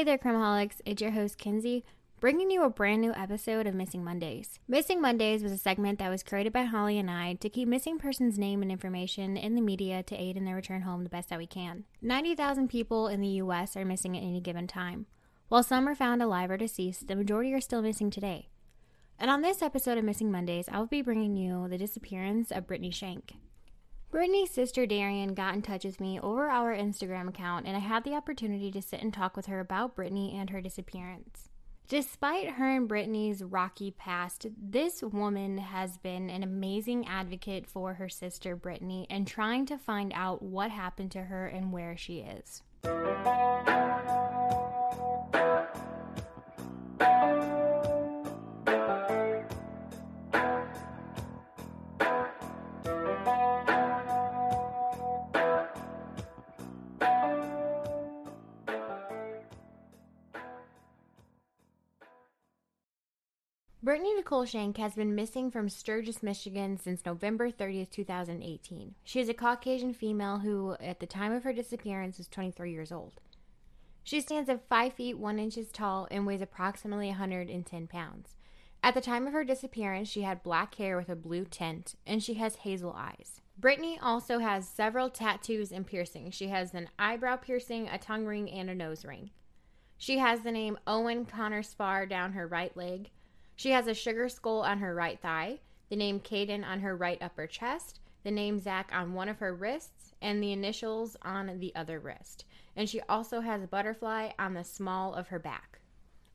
Hey there, Crimeaholics. It's your host, Kinsey, bringing you a brand new episode of Missing Mondays. Missing Mondays was a segment that was created by Holly and I to keep missing persons' name and information in the media to aid in their return home the best that we can. 90,000 people in the U.S. are missing at any given time. While some are found alive or deceased, the majority are still missing today. And on this episode of Missing Mondays, I will be bringing you the disappearance of Brittany Shank. Brittany's sister Darian got in touch with me over our Instagram account, and I had the opportunity to sit and talk with her about Brittany and her disappearance. Despite her and Brittany's rocky past, this woman has been an amazing advocate for her sister Brittany and trying to find out what happened to her and where she is. Brittany Nicole Shank has been missing from Sturgis, Michigan since November 30th, 2018. She is a Caucasian female who, at the time of her disappearance, was 23 years old. She stands at 5 feet 1 inches tall and weighs approximately 110 pounds. At the time of her disappearance, she had black hair with a blue tint, and she has hazel eyes. Brittany also has several tattoos and piercings. She has an eyebrow piercing, a tongue ring, and a nose ring. She has the name Owen Connor Spar down her right leg. She has a sugar skull on her right thigh, the name Caden on her right upper chest, the name Zach on one of her wrists, and the initials on the other wrist. And she also has a butterfly on the small of her back.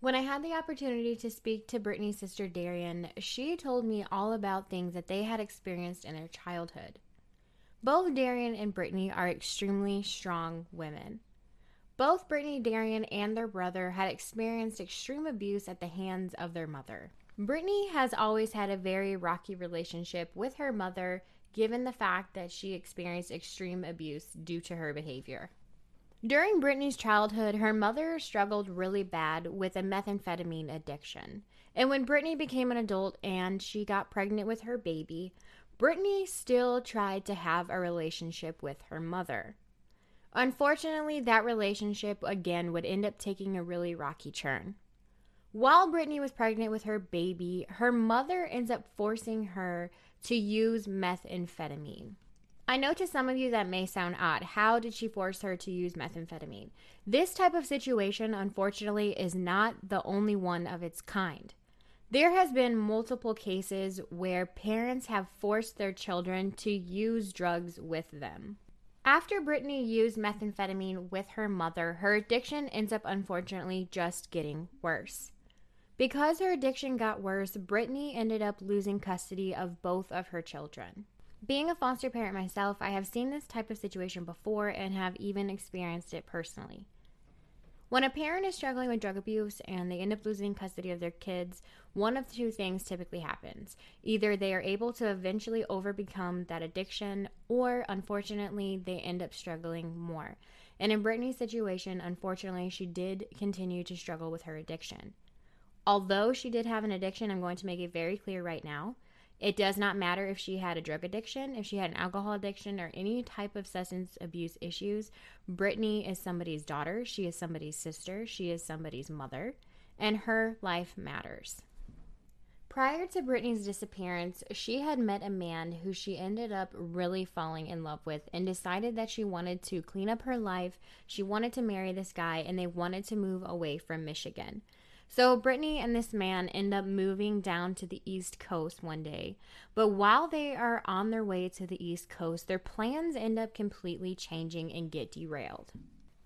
When I had the opportunity to speak to Brittany's sister Darian, she told me all about things that they had experienced in their childhood. Both Darian and Brittany are extremely strong women. Both Brittany, Darian, and their brother had experienced extreme abuse at the hands of their mother. Brittany has always had a very rocky relationship with her mother, given the fact that she experienced extreme abuse due to her behavior. During Brittany's childhood, her mother struggled really bad with a methamphetamine addiction. And when Brittany became an adult and she got pregnant with her baby, Brittany still tried to have a relationship with her mother. Unfortunately, that relationship again would end up taking a really rocky turn. While Brittany was pregnant with her baby, her mother ends up forcing her to use methamphetamine. I know to some of you that may sound odd. How did she force her to use methamphetamine? This type of situation, unfortunately, is not the only one of its kind. There has been multiple cases where parents have forced their children to use drugs with them. After Brittany used methamphetamine with her mother, her addiction ends up unfortunately just getting worse. Because her addiction got worse, Brittany ended up losing custody of both of her children. Being a foster parent myself, I have seen this type of situation before and have even experienced it personally. When a parent is struggling with drug abuse and they end up losing custody of their kids, one of two things typically happens. Either they are able to eventually overcome that addiction, or unfortunately, they end up struggling more. And in Brittany's situation, unfortunately, she did continue to struggle with her addiction. Although she did have an addiction, I'm going to make it very clear right now. It does not matter if she had a drug addiction, if she had an alcohol addiction, or any type of substance abuse issues. Brittany is somebody's daughter. She is somebody's sister. She is somebody's mother. And her life matters. Prior to Brittany's disappearance, she had met a man who she ended up really falling in love with and decided that she wanted to clean up her life. She wanted to marry this guy and they wanted to move away from Michigan. So Brittany and this man end up moving down to the East Coast one day. But while they are on their way to the East Coast, their plans end up completely changing and get derailed.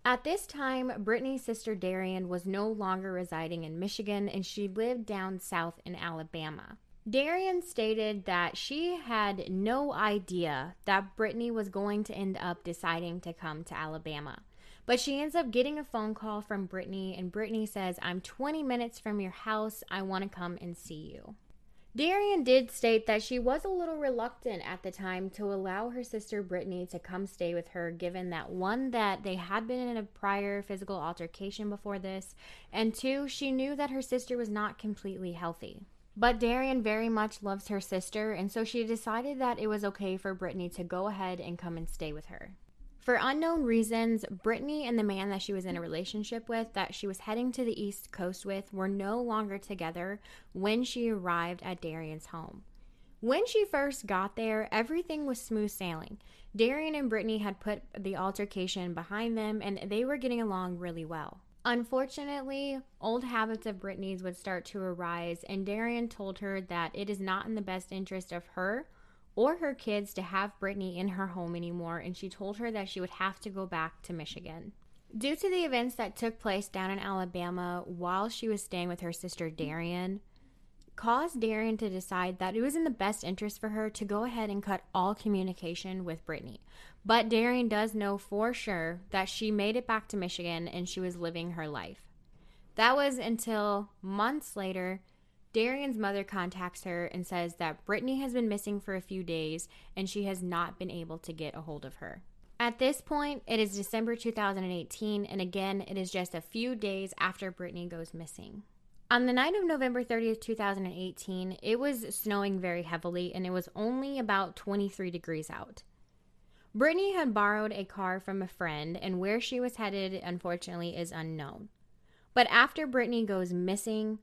At this time, Brittany's sister Darian was no longer residing in Michigan and she lived down south in Alabama. Darian stated that she had no idea that Brittany was going to end up deciding to come to Alabama. But she ends up getting a phone call from Brittany, and Brittany says, I'm 20 minutes from your house. I want to come and see you. Darian did state that she was a little reluctant at the time to allow her sister Brittany to come stay with her, given that one, that they had been in a prior physical altercation before this, and two, she knew that her sister was not completely healthy. But Darian very much loves her sister, and so she decided that it was okay for Brittany to go ahead and come and stay with her. For unknown reasons, Brittany and the man that she was in a relationship with, that she was heading to the East Coast with, were no longer together when she arrived at Darian's home. When she first got there, everything was smooth sailing. Darian and Brittany had put the altercation behind them and they were getting along really well. Unfortunately, old habits of Brittany's would start to arise, and Darian told her that it is not in the best interest of her or her kids to have Brittany in her home anymore, and she told her that she would have to go back to Michigan. Due to the events that took place down in Alabama while she was staying with her sister Darian, caused Darian to decide that it was in the best interest for her to go ahead and cut all communication with Brittany. But Darian does know for sure that she made it back to Michigan and she was living her life. That was until months later, Darian's mother contacts her and says that Brittany has been missing for a few days and she has not been able to get a hold of her. At this point, it is December 2018, and again, it is just a few days after Brittany goes missing. On the night of November 30th, 2018, it was snowing very heavily and it was only about 23 degrees out. Brittany had borrowed a car from a friend, and where she was headed, unfortunately, is unknown. But after Brittany goes missing,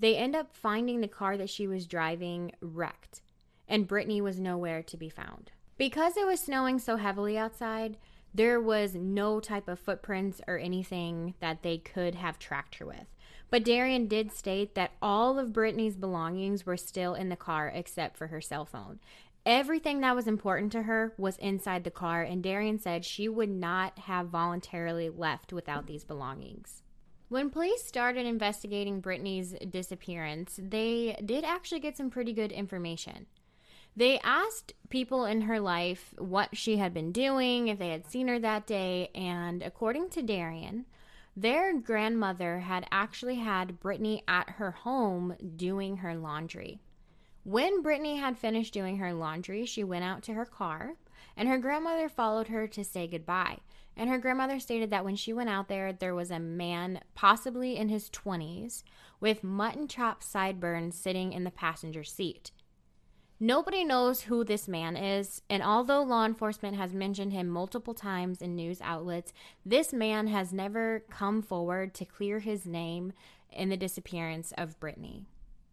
they end up finding the car that she was driving wrecked, and Brittany was nowhere to be found. Because it was snowing so heavily outside, there was no type of footprints or anything that they could have tracked her with. But Darian did state that all of Brittany's belongings were still in the car except for her cell phone. Everything that was important to her was inside the car, and Darian said she would not have voluntarily left without these belongings. When police started investigating Brittany's disappearance, they did actually get some pretty good information. They asked people in her life what she had been doing, if they had seen her that day, and according to Darian, their grandmother had actually had Brittany at her home doing her laundry. When Brittany had finished doing her laundry, she went out to her car, and her grandmother followed her to say goodbye. And her grandmother stated that when she went out there, there was a man, possibly in his 20s, with mutton chop sideburns sitting in the passenger seat. Nobody knows who this man is, and although law enforcement has mentioned him multiple times in news outlets, this man has never come forward to clear his name in the disappearance of Brittany.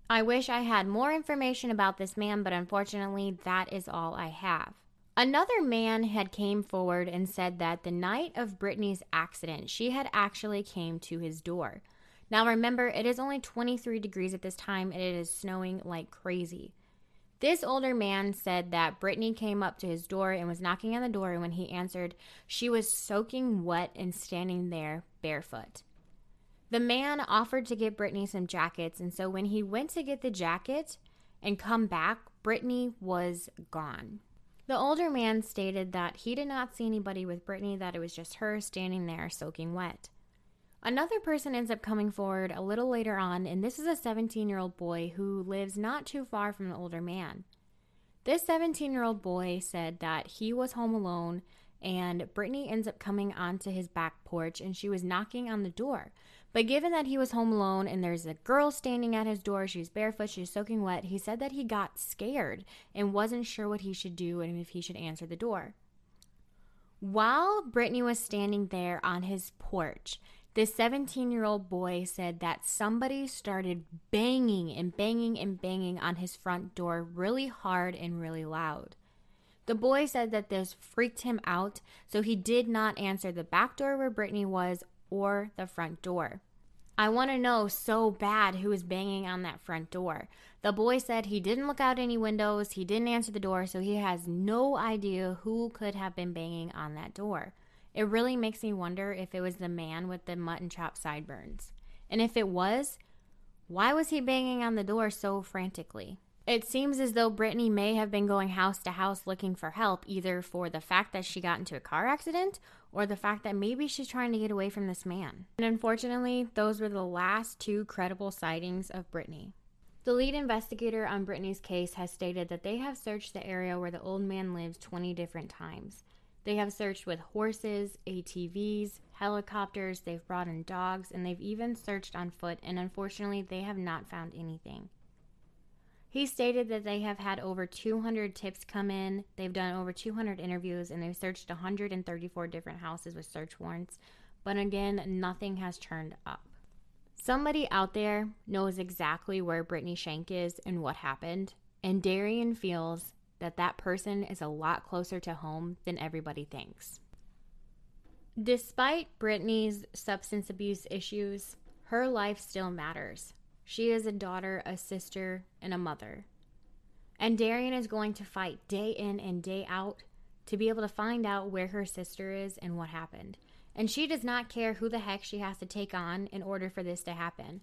I wish I had more information about this man, but unfortunately, that is all I have. Another man had came forward and said that the night of Brittany's accident, she had actually came to his door. Now remember, it is only 23 degrees at this time and it is snowing like crazy. This older man said that Brittany came up to his door and was knocking on the door, and when he answered, she was soaking wet and standing there barefoot. The man offered to get Brittany some jackets, and so when he went to get the jacket and come back, Brittany was gone. The older man stated that he did not see anybody with Brittany, that it was just her standing there soaking wet. Another person ends up coming forward a little later on, and this is a 17 year old boy who lives not too far from the older man. This 17 year old boy said that he was home alone, and Brittany ends up coming onto his back porch and she was knocking on the door. But given that he was home alone and there's a girl standing at his door, she's barefoot, she's soaking wet, he said that he got scared and wasn't sure what he should do and if he should answer the door. While Brittany was standing there on his porch, this 17 year old boy said that somebody started banging and banging and banging on his front door really hard and really loud. The boy said that this freaked him out, so he did not answer the back door where Brittany was or the front door. I want to know so bad who was banging on that front door. The boy said he didn't look out any windows, he didn't answer the door, so he has no idea who could have been banging on that door. It really makes me wonder if it was the man with the mutton chop sideburns. And if it was, why was he banging on the door so frantically? It seems as though Brittany may have been going house to house looking for help, either for the fact that she got into a car accident or the fact that maybe she's trying to get away from this man. And unfortunately, those were the last two credible sightings of Brittany. The lead investigator on Brittany's case has stated that they have searched the area where the old man lives 20 different times. They have searched with horses, ATVs, helicopters, they've brought in dogs, and they've even searched on foot, and unfortunately, they have not found anything. He stated that they have had over 200 tips come in, they've done over 200 interviews, and they've searched 134 different houses with search warrants, but again, nothing has turned up. Somebody out there knows exactly where Brittany Shank is and what happened, and Darian feels that that person is a lot closer to home than everybody thinks. Despite Brittany's substance abuse issues, her life still matters. She is a daughter, a sister, and a mother. And Darian is going to fight day in and day out to be able to find out where her sister is and what happened. And she does not care who the heck she has to take on in order for this to happen.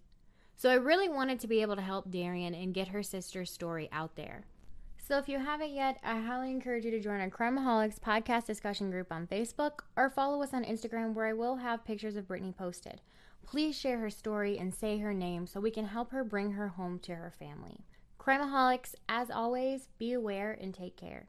So I really wanted to be able to help Darian and get her sister's story out there. So if you haven't yet, I highly encourage you to join our Crimeaholics podcast discussion group on Facebook or follow us on Instagram where I will have pictures of Brittany posted. Please share her story and say her name so we can help her bring her home to her family. Crimeaholics, as always, be aware and take care.